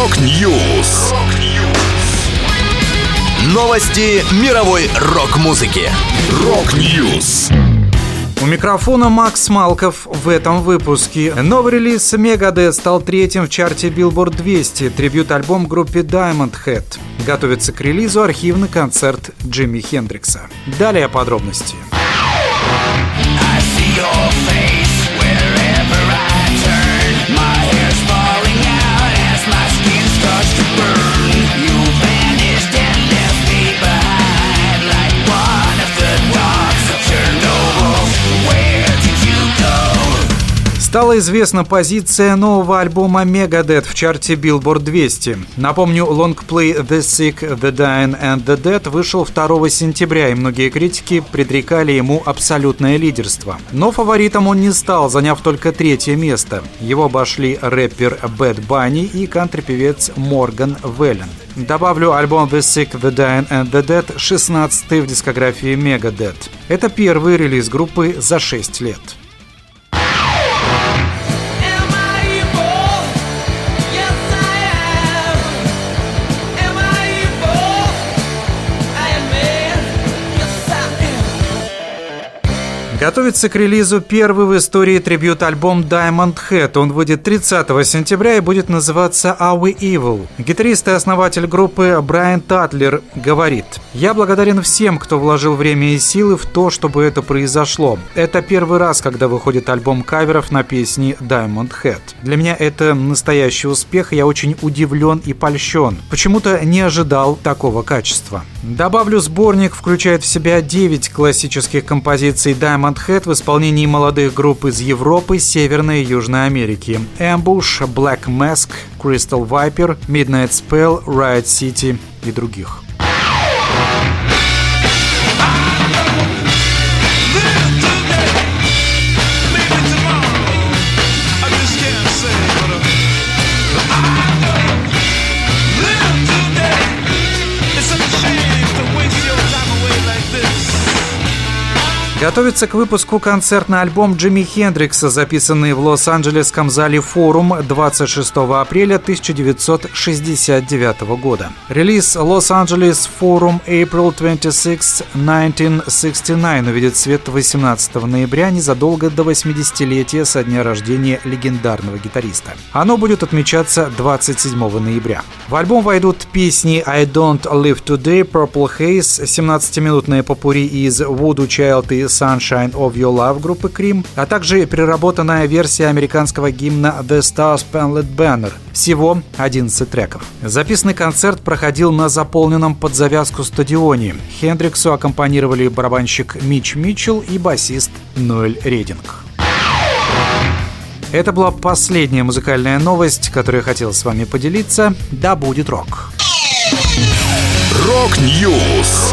Rock News. Новости мировой рок-музыки. Rock News. У микрофона Макс Малков в этом выпуске. Новый релиз Megadeth стал третьим в чарте Billboard 200, трибют-альбом группе Diamond Head. Готовится к релизу архивный концерт Джимми Хендрикса. Далее подробности. I Стала известна позиция нового альбома Megadeth в чарте Billboard 200. Напомню, лонгплей The Sick, The Dying and The Dead вышел 2 сентября, и многие критики предрекали ему абсолютное лидерство. Но фаворитом он не стал, заняв только третье место. Его обошли рэпер Bad Bunny и кантри-певец Морган Веллен. Добавлю альбом The Sick, The Dying and The Dead 16 в дискографии Megadeth. Это первый релиз группы за 6 лет. Готовится к релизу первый в истории трибют-альбом Diamond Head. Он выйдет 30 сентября и будет называться Are We Evil. Гитарист и основатель группы Брайан Татлер говорит «Я благодарен всем, кто вложил время и силы в то, чтобы это произошло. Это первый раз, когда выходит альбом каверов на песни Diamond Head. Для меня это настоящий успех, я очень удивлен и польщен. Почему-то не ожидал такого качества». Добавлю, сборник включает в себя 9 классических композиций Diamond Head в исполнении молодых групп из Европы, Северной и Южной Америки. Ambush, Black Mask, Crystal Viper, Midnight Spell, Riot City и других. Готовится к выпуску концертный альбом Джимми Хендрикса, записанный в Лос-Анджелесском зале «Форум» 26 апреля 1969 года. Релиз «Лос-Анджелес Форум April 26, 1969» увидит свет 18 ноября, незадолго до 80-летия со дня рождения легендарного гитариста. Оно будет отмечаться 27 ноября. В альбом войдут песни «I Don't Live Today», «Purple Haze», 17-минутная попури из «Voodoo Child» и Sunshine of Your Love группы Cream, а также переработанная версия американского гимна The Star Spangled Banner. Всего 11 треков. Записанный концерт проходил на заполненном под завязку стадионе. Хендриксу аккомпанировали барабанщик Мич Митчелл и басист Ноэль Рединг. Это была последняя музыкальная новость, которую я хотел с вами поделиться. Да будет рок! Rock News!